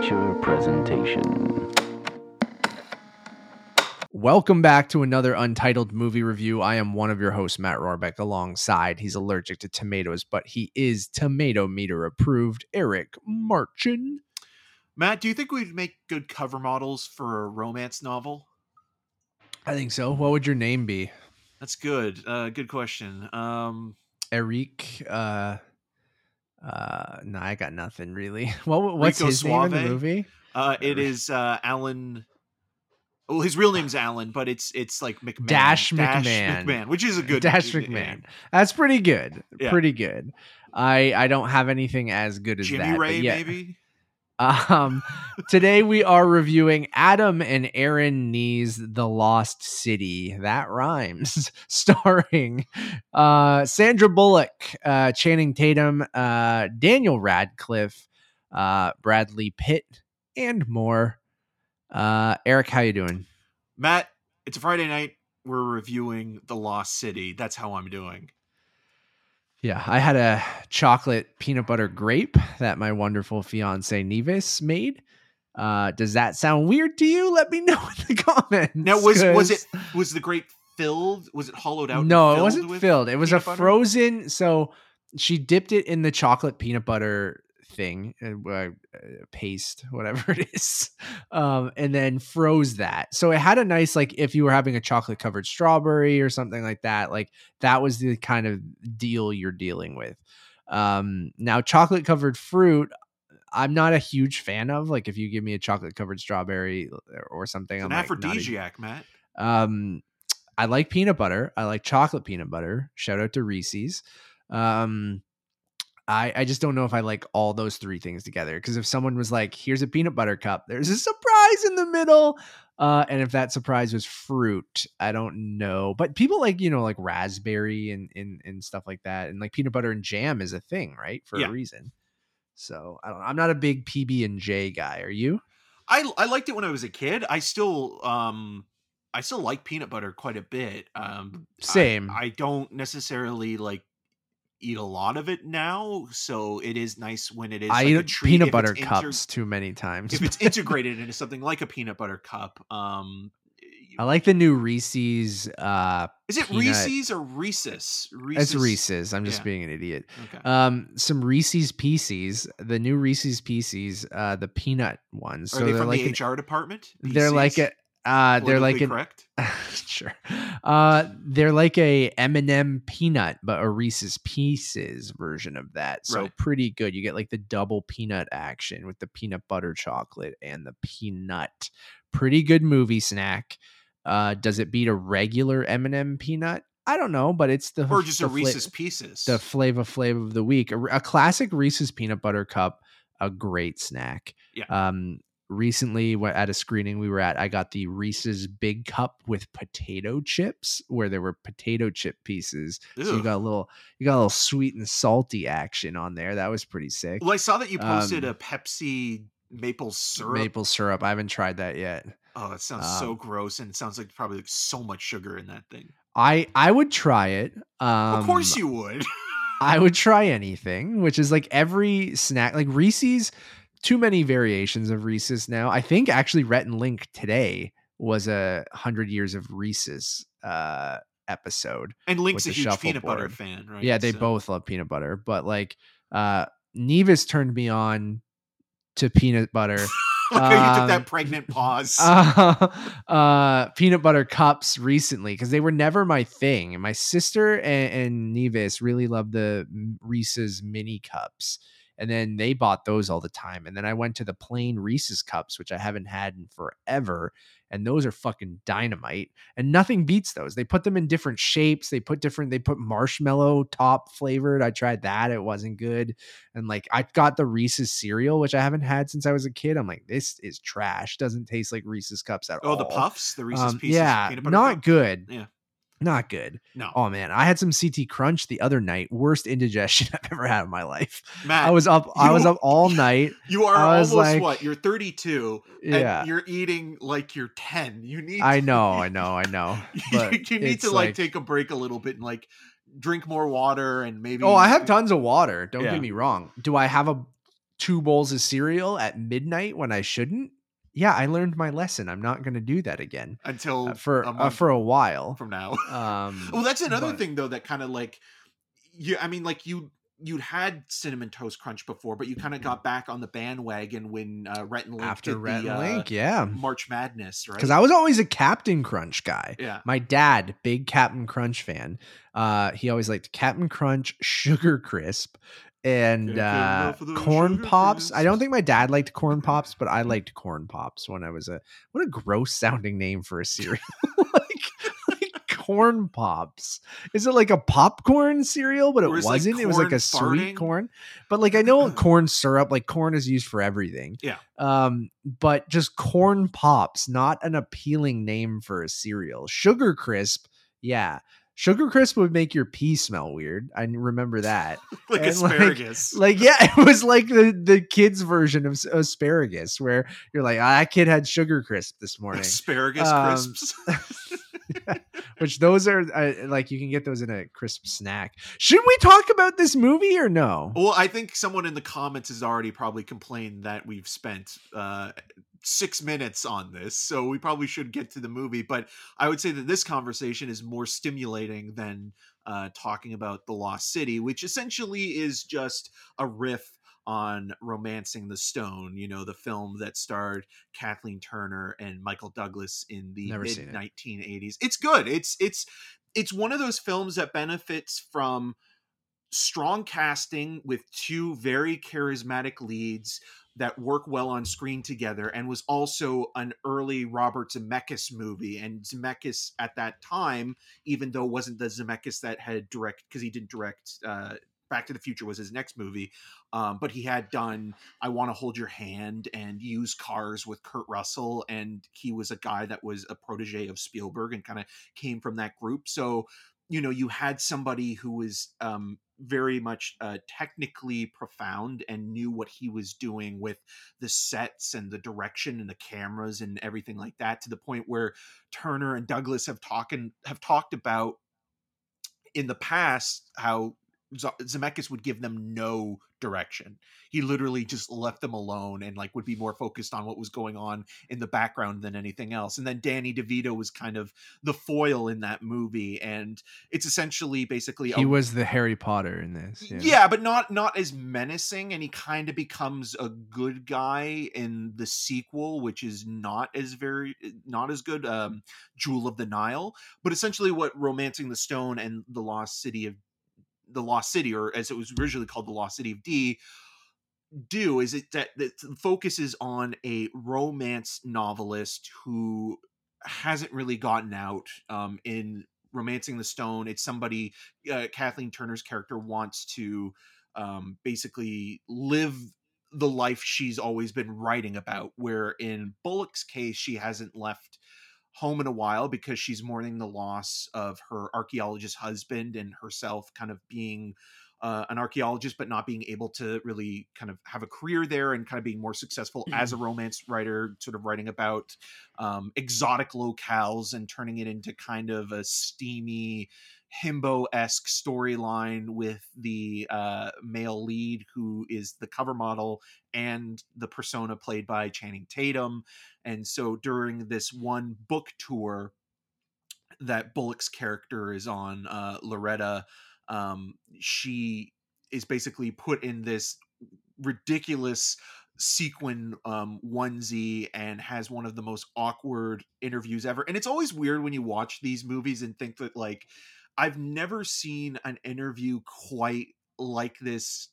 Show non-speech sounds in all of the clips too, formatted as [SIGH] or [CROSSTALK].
Amateur presentation. Welcome back to another Untitled movie review. I am one of your hosts, Matt Rohrbeck, alongside he's allergic to tomatoes, but he is tomato meter approved, Eric Marchin. Matt, do you think we'd make good cover models for a romance novel? I think so. What would your name be? That's good. Uh, good question. Um, Eric. Uh, uh, no, I got nothing really. [LAUGHS] What, what's Rico his name in the movie? uh, it is uh, Alan. Well, his real name's Alan, but it's it's like McMahon. Dash McMahon. McMahon, which is a good Dash name. McMahon. That's pretty good. Yeah. Pretty good. I I don't have anything as good as Jimmy that. Ray, yeah. maybe. Um, today we are reviewing Adam and Aaron Nee's The Lost City. That rhymes. [LAUGHS] Starring uh, Sandra Bullock, uh, Channing Tatum, uh, Daniel Radcliffe, uh, Bradley Pitt, and more. Uh, Eric, how you doing? Matt, it's a Friday night. We're reviewing The Lost City. That's how I'm doing. Yeah, I had a chocolate peanut butter grape that my wonderful fiance Nevis made. Uh, does that sound weird to you? Let me know in the [LAUGHS] comments. Now, was was it was the grape filled? Was it hollowed out? No, it wasn't filled. It was a butter? frozen. So she dipped it in the chocolate peanut butter thing, uh, uh, paste, whatever [LAUGHS] it is, um, and then froze that. So it had a nice like if you were having a chocolate covered strawberry or something like that. Like that was the kind of deal you're dealing with. Um, now chocolate covered fruit. I'm not a huge fan of. Like, if you give me a chocolate covered strawberry or- or something, It's I'm an like, not a- aphrodisiac, Matt. um, I like peanut butter. I like chocolate peanut butter. Shout out to Reese's. Um, I I just don't know if I like all those three things together. Because if someone was like, "Here's a peanut butter cup," there's a surprise in the middle. Uh, and if that surprise was fruit, I don't know. But people like you know like raspberry and and and stuff like that, and like peanut butter and jam is a thing, right? For Yeah. a reason. So I don't. I'm not a big PB and J guy. Are you? I I liked it when I was a kid. I still um I still like peanut butter quite a bit. Um I- Same. I, don't necessarily like eat a lot of it now, so it is nice when it is I like a eat peanut if butter inter- cups too many times. if it's [LAUGHS] integrated into something like a peanut butter cup. Um I like the new Reese's. Uh, is it peanut- Reese's or Reese's? Reese's. it's Reese's. I'm just yeah. being an idiot. Okay. Um, some Reese's Pieces, the new Reese's Pieces, uh, the peanut ones. Are so they from like the an- HR department? they're like a uh, they're like an correct. [LAUGHS] sure. Uh, they're like a M&M peanut, but a Reese's Pieces version of that. So Right. pretty good. You get like the double peanut action with the peanut butter chocolate and the peanut. Pretty good movie snack. Uh, does it beat a regular M&M peanut? I don't know, but it's the or just a the fla- Reese's Pieces. the flavor flavor of the week. A, a classic Reese's peanut butter cup, a great snack. Yeah. Um, recently at a screening we were at, I got the Reese's big cup with potato chips, where there were potato chip pieces. So you got a little, you got a little sweet and salty action on there. That was pretty sick. Well, I saw that you posted Um, a Pepsi maple syrup. Maple syrup. I haven't tried that yet. Oh, that sounds so Um, gross, and it sounds like probably like so much sugar in that thing. I I would try it. Um, of course you would. [LAUGHS] I would try anything, which is like every snack, like Reese's. Too many variations of Reese's now. I think actually Rhett and Link today was a hundred years of Reese's uh episode. and Link's a huge peanut butter fan, right? Yeah, they So- both love peanut butter, but like uh Nevis turned me on to peanut butter. [LAUGHS] Look how you took Um, that pregnant [LAUGHS] pause. uh, uh, peanut butter cups recently because they were never my thing. My sister and, and Nevis really loved the Reese's mini cups. And then they bought those all the time. And then I went to the plain Reese's cups, which I haven't had in forever. And those are fucking dynamite. And nothing beats those. They put them in different shapes. They put different, they put marshmallow top flavored. I tried that. It wasn't good. And like I got the Reese's cereal, which I haven't had since I was a kid. I'm like, this is trash. Doesn't taste like Reese's cups at oh, all. Oh, the puffs, the Reese's Um, Pieces. yeah, not good. Yeah. Not good. No, Oh man, I had some CT crunch the other night. Worst indigestion [LAUGHS] I've ever had in my life. Matt, I was up. I was up all [LAUGHS] night. you are I was almost like- what? You're 32, Yeah, and you're eating like you're 10. You need. I [LAUGHS] know. I know. I know. But you need to like, take a break a little bit and like drink more water and maybe. Oh, I have tons of water. Don't Yeah. get me wrong. Do I have a two bowls of cereal at midnight when I shouldn't, yeah, I learned my lesson. I'm not going to do that again until uh, for a uh, for a while. from now. [LAUGHS] Um, well, that's another but- thing though that kind of like you. I mean, like you you'd had cinnamon toast crunch before, but you kind of got back on the bandwagon when uh, Rhett and Link after did Rhett the and uh, Link, yeah, March Madness, right? because I was always a Captain Crunch guy. yeah. My dad, big Captain Crunch fan. Uh, he always liked Captain Crunch, Sugar Crisp, and uh, enough of those corn pops. I don't think my dad liked corn pops, but I liked corn pops when I was a. What a gross sounding name for a cereal. [LAUGHS] [LAUGHS] like, like corn pops. Is it like a popcorn cereal? But it is, like, wasn't. it was like a sweet corn. But like I know [CLEARS THROAT] corn syrup, like corn is used for everything. Yeah. Um, but just corn pops, not an appealing name for a cereal. Sugar crisp, yeah. Sugar crisp would make your pee smell weird. I remember that. [LAUGHS] like and, like- asparagus. [LAUGHS] Like, yeah, it was like the the kids' version of asparagus, where you're like, ah, that kid had sugar crisp this [LAUGHS] morning. asparagus Um, crisps. Which those are uh, like you can get those in a crisp snack. Should we talk about this movie or no? Well, I think someone in the comments has already probably complained that we've spent uh, six minutes on this, so we probably should get to the movie. But I would say that this conversation is more stimulating than uh, talking about the Lost City, which essentially is just a riff on Romancing the Stone, you know, the film that starred Kathleen Turner and Michael Douglas in the mid seen it. 1980s. It's good. It's it's it's one of those films that benefits from strong casting with two very charismatic leads that work well on screen together and was also an early Robert Zemeckis movie and Zemeckis at that time even though wasn't the Zemeckis that had direct because he didn't direct uh Back to the Future was his next movie um, but he had done I Want to Hold Your Hand and Used Cars with Kurt Russell and he was a guy that was a protege of Spielberg and kind of came from that group. So you know you had somebody who was um, very much uh, technically profound and knew what he was doing with the sets and the direction and the cameras and everything like that to the point where Turner and Douglas have talking have talked about in the past how Zemeckis would give them no direction. He literally just left them alone and like would be more focused on what was going on in the background than anything else. And then Danny DeVito was kind of the foil in that movie and it's essentially basically He a was the Harry Potter in this. yeah. but not not as menacing and he kind of becomes a good guy in the sequel which is not as very not as good um jewel of the nile but essentially what romancing the stone and the lost city of the lost city or as it was originally called the lost city of d do is it that that focuses on a romance novelist who hasn't really gotten out um in romancing the stone. It's somebody uh, kathleen turner's character wants to um basically live the life she's always been writing about where in bullock's case she hasn't left home in a while because she's mourning the loss of her archaeologist husband and herself kind of being uh, an archaeologist but not being able to really kind of have a career there and kind of being more successful as a romance writer sort of writing about um, exotic locales and turning it into kind of a steamy himbo-esque storyline with the uh, male lead who is the cover model and the persona played by channing tatum and so during this one book tour that bullock's character is on uh, loretta um, she is basically put in this ridiculous sequin um, onesie and has one of the most awkward interviews ever. And it's always weird when you watch these movies and think that like I've never seen an interview quite like this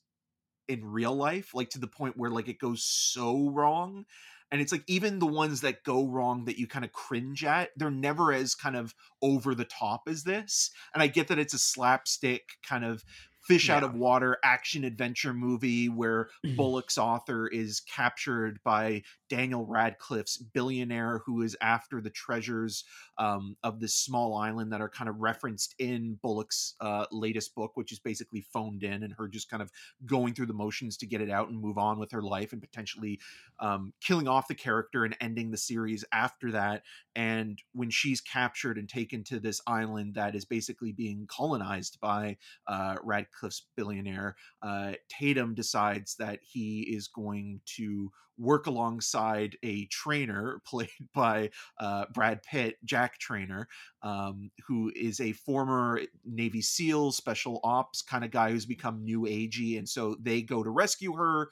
in real life, like to the point where like it goes so wrong. And it's like even the ones that go wrong that you kind of cringe at, they're never as kind of over the top as this. And I get that it's a slapstick kind of fish out of water action adventure movie where Bullock's author is captured by Daniel Radcliffe's billionaire who is after the treasures um, of this small island that are kind of referenced in Bullock's uh, latest book, which is basically phoned in and her just kind of going through the motions to get it out and move on with her life and potentially um, killing off the character and ending the series after that. And when she's captured and taken to this island that is basically being colonized by uh, Radcliffe Radcliffe's billionaire, uh, Tatum decides that he is going to work alongside a trainer [LAUGHS] played by uh, Brad Pitt, Jack Trainer, um, who is a former Navy SEAL special ops kind of guy who's become new agey. And so they go to rescue her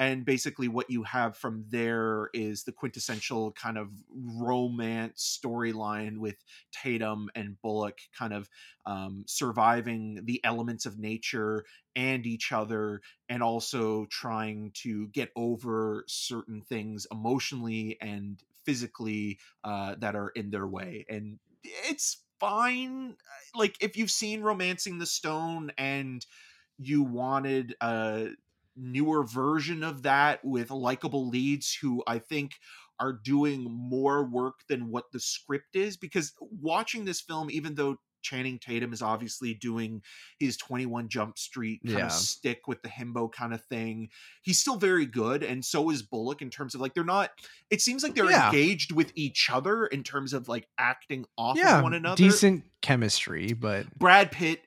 and basically what you have from there is the quintessential kind of romance storyline with tatum and bullock kind of um, surviving the elements of nature and each other and also trying to get over certain things emotionally and physically uh, that are in their way. And it's fine like if you've seen romancing the stone and you wanted uh newer version of that with likable leads who I think are doing more work than what the script is because watching this film even though Channing Tatum is obviously doing his 21 Jump Street kind Yeah. of stick with the himbo kind of thing. He's still very good, and so is Bullock in terms of like they're not. It seems like they're Yeah. engaged with each other in terms of like acting off yeah, of one another. decent chemistry, but Brad Pitt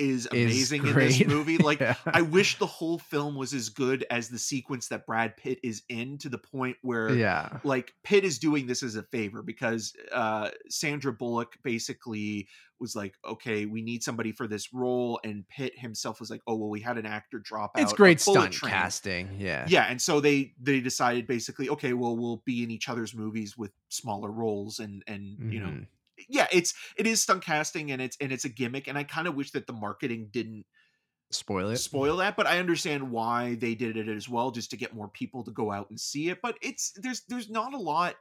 is is amazing in this [LAUGHS] movie. Like Yeah. I wish the whole film was as good as the sequence that Brad Pitt is in to the point where yeah, like Pitt is doing this as a favor because uh Sandra Bullock basically was like, okay, we need somebody for this role, and Pitt himself was like, oh well, we had an actor drop out. it's great stunt Train." casting. Yeah, Yeah, and so they they decided basically, okay, well, we'll be in each other's movies with smaller roles, and and you know, Mhm. Yeah, it's it is stunt casting, and it's and it's a gimmick, and I kind of wish that the marketing didn't spoil it. spoil that but i understand why they did it as well just to get more people to go out and see it but it's there's there's not a lot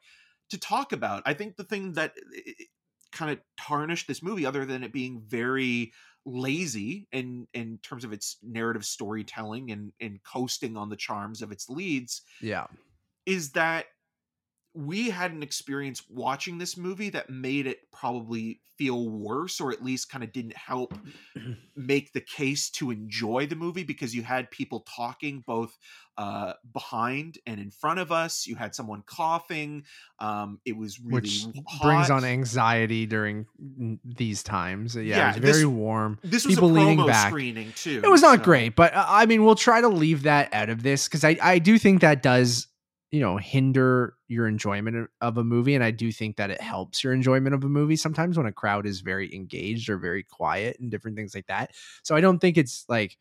to talk about i think the thing that eh, eh, kind of tarnished this movie other than it being very lazy in in terms of its narrative storytelling and and coasting on the charms of its leads Yeah, is that we had an experience watching this movie that made it probably feel worse or at least kind of didn't help [CLEARS THROAT] make the case to enjoy the movie because you had people talking both uh, behind and in front of us you had someone coughing um, it was really which hot. brings on anxiety during these times. Yeah, Yeah, it was very this- warm. this was people a leaning promo back. screening too It was not so- great, but uh, I mean, we'll try to leave that out of this because I I do think that does you know hinder your enjoyment of- a movie, and I do think that it helps your enjoyment of a movie sometimes when a crowd is very engaged or very quiet and different things like that. So I don't think it's like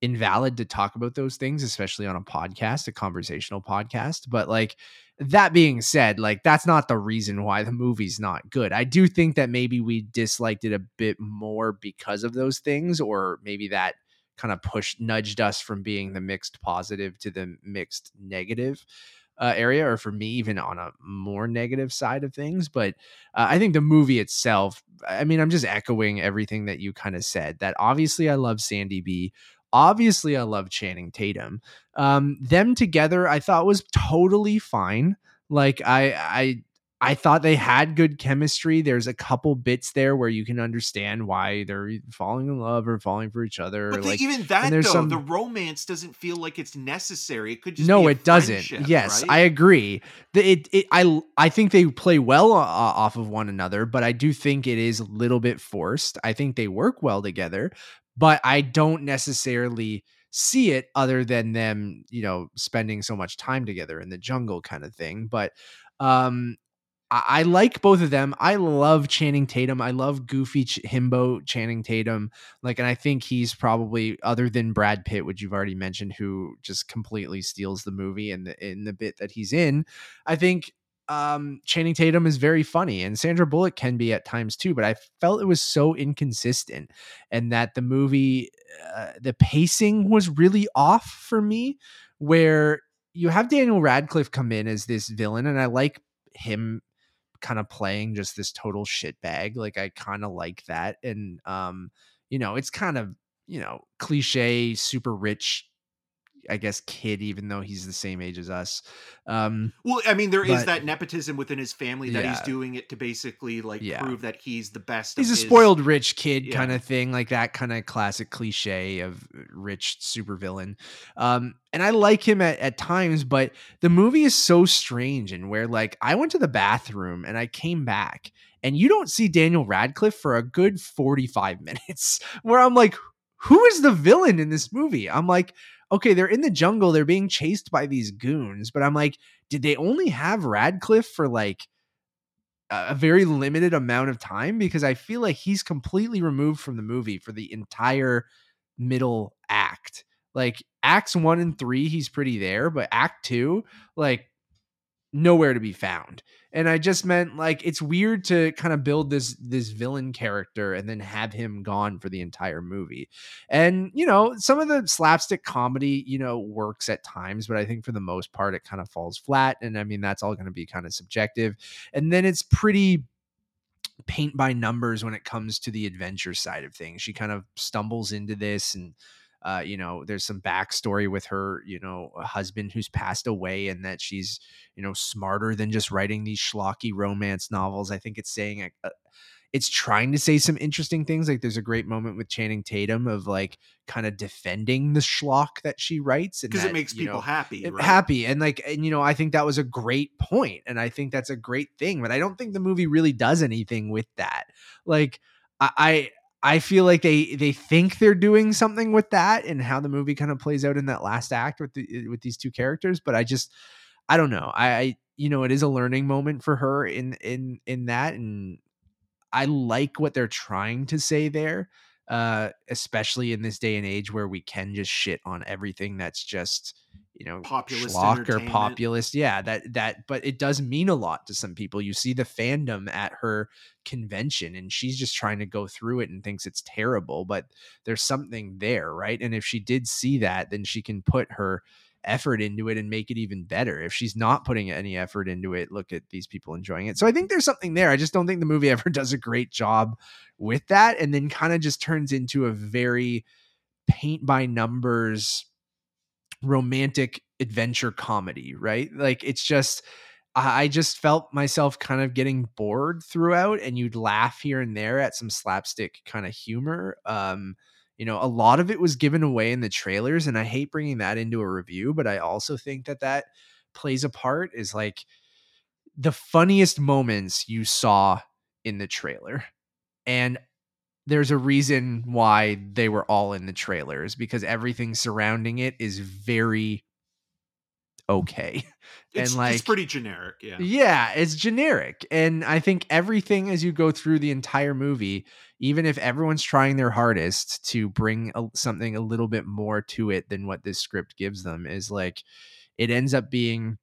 invalid to talk about those things, especially on a podcast, a conversational podcast. But like that being said, like that's not the reason why the movie's not good. I do think that maybe we disliked it a bit more because of those things, or maybe that kind of pushed nudged us from being the mixed positive to the mixed negative uh, area or for me even on a more negative side of things but uh, i think the movie itself i mean i'm just echoing everything that you kind of said that obviously i love sandy b obviously i love channing tatum um them together i thought was totally fine like i i I thought they had good chemistry. There's a couple bits there where you can understand why they're falling in love or falling for each other. but or the- like even that though there's some- the romance doesn't feel like it's necessary it could just no be a it doesn't yes right? i agree it, it i i think they play well o- off of one another but i do think it is a little bit forced i think they work well together but i don't necessarily see it other than them you know spending so much time together in the jungle kind of thing but um I, I like both of them. I love Channing Tatum. I love goofy Ch- himbo Channing Tatum. Like, and I think he's probably other than Brad Pitt, which you've already mentioned, who just completely steals the movie and the in the bit that he's in. I think um Channing Tatum is very funny and Sandra Bullock can be at times too, but I felt it was so inconsistent and that the movie uh, the pacing was really off for me where you have Daniel Radcliffe come in as this villain and I like him kind of playing just this total shitbag. Like I kind of like that. And um, you know, it's kind of, you know, cliche, super rich, I guess, kid, even though he's the same age as us. Um, Well, I mean, there is But- that nepotism within his family that he's doing it to basically like Yeah. prove that he's the best. he's a his- spoiled rich kid Yeah. kind of thing, like that kind of classic cliche of rich supervillain. Um, and I like him at, at times, but the movie is so strange and where like I went to the bathroom and I came back and you don't see Daniel Radcliffe for a good 45 [LAUGHS] minutes where I'm like, who is the villain in this movie? I'm like, okay, they're in the jungle, they're being chased by these goons, but I'm like, did they only have Radcliffe for like a very limited amount of time? Because I feel like he's completely removed from the movie for the entire middle act. Like acts one and three, he's pretty there, but act two, like nowhere to be found. And I just meant like it's weird to kind of build this this villain character and then have him gone for the entire movie. And you know, some of the slapstick comedy, you know, works at times, but I think for the most part it kind of falls flat and I mean that's all going to be kind of subjective. And then it's pretty paint by numbers when it comes to the adventure side of things. She kind of stumbles into this and uh, you know, there's some backstory with her, you know, husband who's passed away and that she's, you know, smarter than just writing these schlocky romance novels. I think it's saying, uh, it's trying to say some interesting things. Like there's a great moment with Channing Tatum of like kind of defending the schlock that she writes. Because it makes people know, happy. Right? Happy. And like, and you know, I think that was a great point, And I think that's a great thing. But I don't think the movie really does anything with that. Like, I, I, I feel like they they think they're doing something with that and how the movie kind of plays out in that last act with the with these two characters, but I just I don't know. I, I you know it is a learning moment for her in in in that and I like what they're trying to say there, uh, especially in this day and age where we can just shit on everything that's just you know populist schlock or populist yeah that that but it does mean a lot to some people. You see the fandom at her convention and she's just trying to go through it and thinks it's terrible but there's something there right? And if she did see that then she can put her effort into it and make it even better. If she's not putting any effort into it look at these people enjoying it. So i think there's something there. I just don't think the movie [LAUGHS] ever does a great job with that and then kind of just turns into a very paint by numbers romantic adventure comedy, right? Like it's just I just felt myself kind of getting bored throughout and you'd laugh here and there at some slapstick kind of humor. Um you know, a lot of it was given away in the trailers and I hate bringing that into a review, but I also think that that plays a part is like the funniest moments you saw in the trailer. And there's a reason why they were all in the trailers because everything surrounding it is very okay. [LAUGHS] It's, and like it's pretty generic, yeah. Yeah, it's generic. And I think everything as you go through the entire movie, even if everyone's trying their hardest to bring a, something a little bit more to it than what this script gives them, is like it ends up being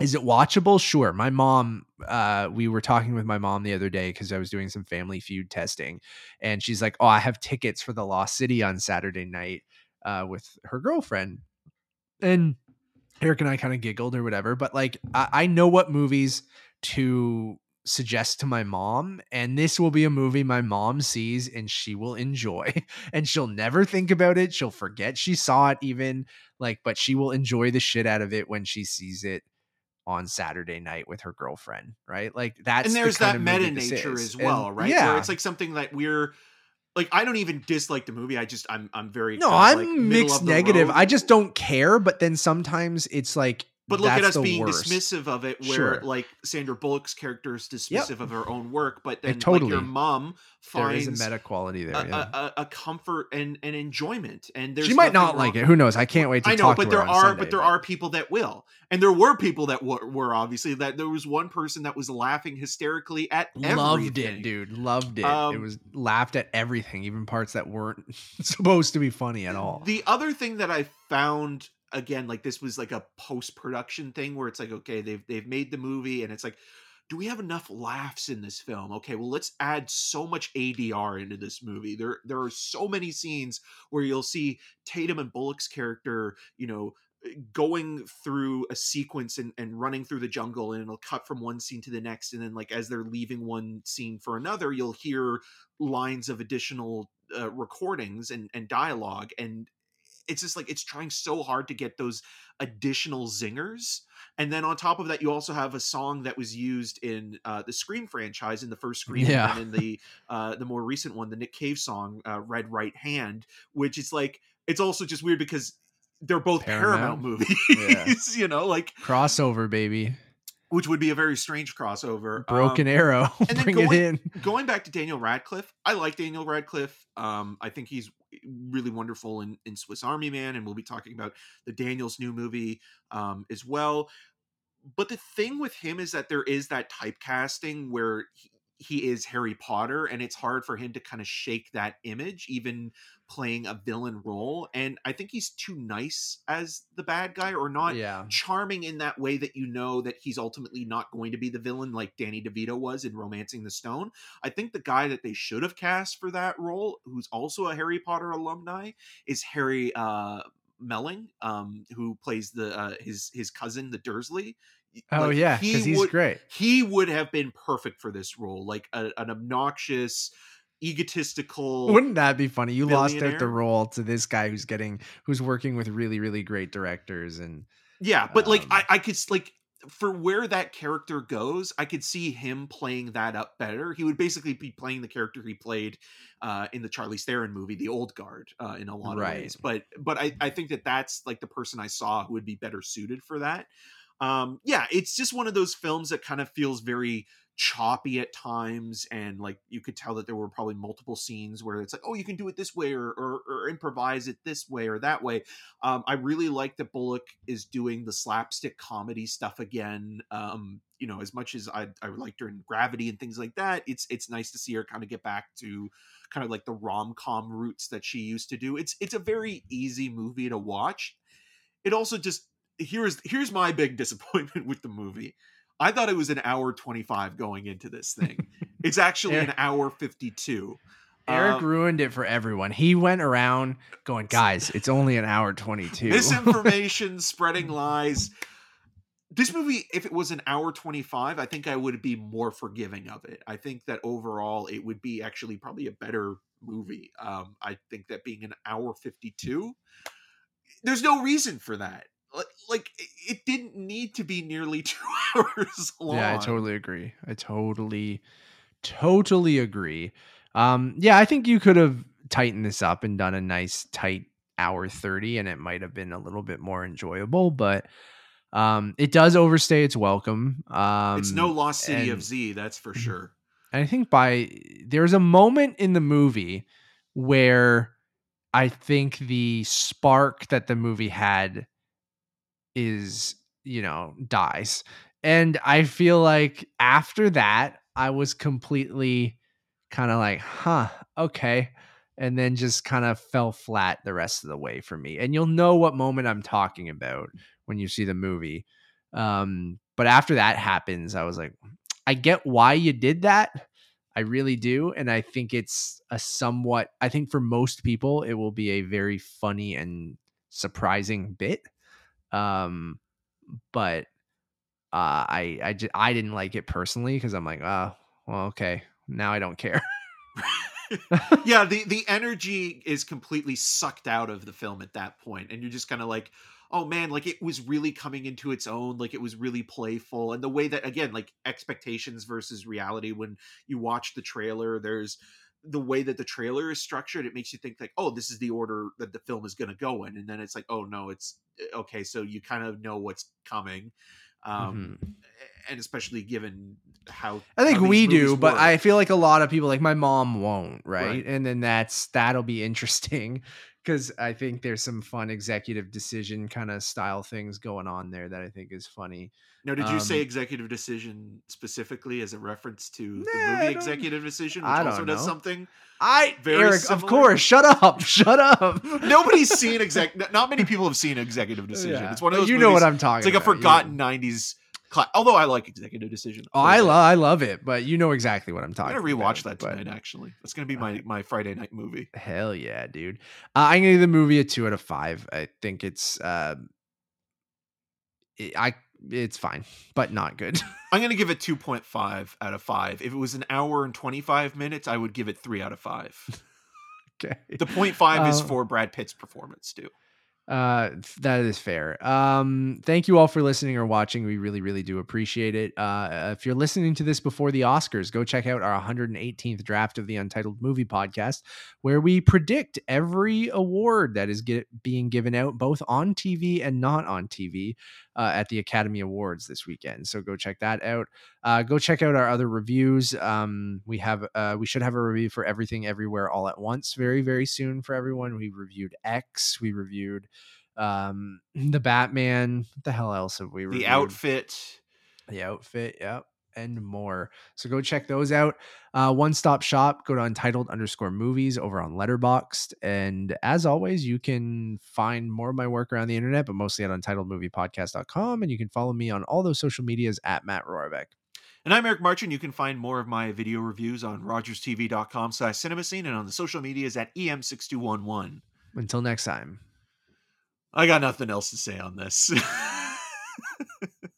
is it watchable? Sure. My mom, uh, we were talking with my mom the other day because I was doing some family feud testing, and she's like, Oh, I have tickets for the Lost City on Saturday night uh, with her girlfriend. And Eric and I kind of giggled or whatever, but like, I, I know what movies to suggest to my mom and this will be a movie my mom sees and she will enjoy [LAUGHS] and she'll never think about it she'll forget she saw it even like but she will enjoy the shit out of it when she sees it on Saturday night with her girlfriend, right? Like that's and there's the that meta nature as well, and, right? Yeah, Where it's like something that we're like. I don't even dislike the movie. I just I'm I'm very no, I'm like mixed negative. Road. I just don't care. But then sometimes it's like but look That's at us being worst. dismissive of it, where sure. like Sandra Bullock's character is dismissive yep. of her own work, but then totally. like your mom finds there is a meta quality there, a, yeah. a, a, comfort and an enjoyment. And there's she might not wrong. like it. Who knows? I can't wait to I know, but there are Sunday, but there but... are people that will, and there were people that were, were obviously that there was one person that was laughing hysterically at loved everything. it, dude, loved it. Um, it was laughed at everything, even parts that weren't [LAUGHS] supposed to be funny at all. The other thing that I found again like this was like a post production thing where it's like okay they've they've made the movie and it's like do we have enough laughs in this film? Okay well let's add so much adr into this movie. There there are so many scenes where you'll see tatum and bullock's character you know going through a sequence and, and running through the jungle and it'll cut from one scene to the next and then like as they're leaving one scene for another you'll hear lines of additional uh, recordings and, and dialogue and it's just like it's trying so hard to get those additional zingers and then on top of that you also have a song that was used in uh, the scream franchise in the first scream Yeah. and in the uh, the more recent one the nick cave song uh, red right hand which is like it's also just weird because they're both paramount, Paramount? movies Yeah. [LAUGHS] you know like Crossover, baby. which would be a very strange crossover Broken Um, Arrow. [LAUGHS] and then Bring it going- in. going back to Daniel Radcliffe, I like Daniel Radcliffe. Um, I think he's really wonderful in, in Swiss Army Man, and we'll be talking about the Daniels new movie um, as well. But the thing with him is that there is that typecasting where he, he is Harry Potter, and it's hard for him to kind of shake that image, even playing a villain role. And I think he's too nice as the bad guy, or not yeah. charming in that way that you know that he's ultimately not going to be the villain like Danny DeVito was in Romancing the Stone. I think the guy that they should have cast for that role, who's also a Harry Potter alumni, is Harry uh, Melling, um, who plays the uh, his his cousin, the Dursley. Oh Like, yeah, he because he's would- great. He would have been perfect for this role, like a, an obnoxious, egotistical. Wouldn't that be funny? You lost out the role to this guy who's getting who's working with really really great directors and Yeah, but like Um, I, I could like for where that character goes, I could see him playing that up better. He would basically be playing the character he played uh, in the Charlize Theron movie, The Old Guard, uh, in a lot of Right. ways. But but I, I think that that's like the person I saw who would be better suited for that. Um, yeah, it's just one of those films that kind of feels very choppy at times and like you could tell that there were probably multiple scenes where it's like oh you can do it this way or or, or improvise it this way or that way um, I really like that Bullock is doing the slapstick comedy stuff again. Um, you know, as much as I I liked her in Gravity and things like that, it's it's nice to see her kind of get back to kind of like the rom com roots that she used to do. It's it's a very easy movie to watch. It also just here's here's my big [LAUGHS] disappointment with the movie. I thought it was an hour twenty five going into this thing. [LAUGHS] it's actually Yeah. an hour fifty two. Eric Um, ruined it for everyone. He went around going, guys, it's only an hour 22. misinformation, [LAUGHS] spreading lies. This movie, if it was an hour 25, I think I would be more forgiving of it. I think that overall it would be actually probably a better movie. Um, I think that being an hour 52, there's no reason for that. Like, like it- didn't need to be nearly [LAUGHS] two hours long. yeah, I totally agree. I totally, totally agree. Um, yeah, I think you could have tightened this up and done a nice tight hour 30 and it might have been a little bit more enjoyable, but um, it does overstay its welcome. Um, it's no Lost City of Z, that's for Mhm. sure. And I think by there's a moment in the movie where I think the spark that the movie had is, you know, dies. And I feel like after that, I was completely kind of like, huh, okay. And then just kind of fell flat the rest of the way for me. And you'll know what moment I'm talking about when you see the movie. Um, but after that happens, I was like, I get why you did that. I really do. And I think it's a somewhat, I think for most people, it will be a very funny and surprising bit. Um, but uh, I, I, just, I didn't like it personally because I'm like, oh, well, okay. Now I don't care. [LAUGHS] yeah, [LAUGHS] the the energy is completely sucked out of the film at that point, and you're just kind of like, oh man, like it was really coming into its own, like it was really playful, and the way that again, like expectations versus reality. When you watch the trailer, there's the way that the trailer is structured. It makes you think like, oh, this is the order that the film is going to go in, and then it's like, oh no, it's okay. So you kind of know what's coming. Um, Mhm. and especially given how I think how we do, movies but. I feel like a lot of people, like my mom, won't, right? Right. And then that's that'll be interesting because I think there's some fun executive decision kind of style things going on there that I think is funny. Now, did you say Um, executive decision specifically as a reference to Nah, the movie Executive Decision, which also don't does know. something? I, Very Eric, of course, shut up, [LAUGHS] shut up. [LAUGHS] Nobody's seen exec. Not many people have seen Executive Decision. Yeah, It's one of those. you know what I'm talking. It's like a about. You- forgotten '90s. Cla- Although I like Executive Decision. Oh, I love, I love it, but you know exactly what I'm talking. I'm gonna rewatch about, that but- tonight. Actually, that's gonna be my my Friday night movie. Hell yeah, dude. Uh, I'm gonna give the movie a two out of five. I think it's uh, it, I it's fine, but not good. [LAUGHS] I'm gonna give it 2.5 out of five. If it was an hour and 25 minutes, I would give it three out of five. [LAUGHS] okay. The point five is Uh, for Brad Pitt's performance too. Uh, that is fair. Um, thank you all for listening or watching. We really, really do appreciate it. Uh, if you're listening to this before the Oscars, go check out our 118th draft of the Untitled Movie Podcast, where we predict every award that is get, being given out, both on TV and not on TV, uh, at the Academy Awards this weekend. So go check that out. Uh, go check out our other reviews. Um, we have, uh, we should have a review for Everything Everywhere All at Once very, very soon for everyone. We reviewed X. We reviewed um [LAUGHS] the batman what the hell else have we read? The outfit. the outfit yep and more so go check those out uh one stop shop go to untitled underscore movies over on Letterboxd and as always you can find more of my work around the internet but mostly at untitledmoviepodcast.com and you can follow me on all those social medias at matt rohrbeck And I'm Eric Marchin. You can find more of my video reviews on rogerstv.com slash cinemascene and on the social medias at E EM6211. until next time I got nothing else to say on this. [LAUGHS]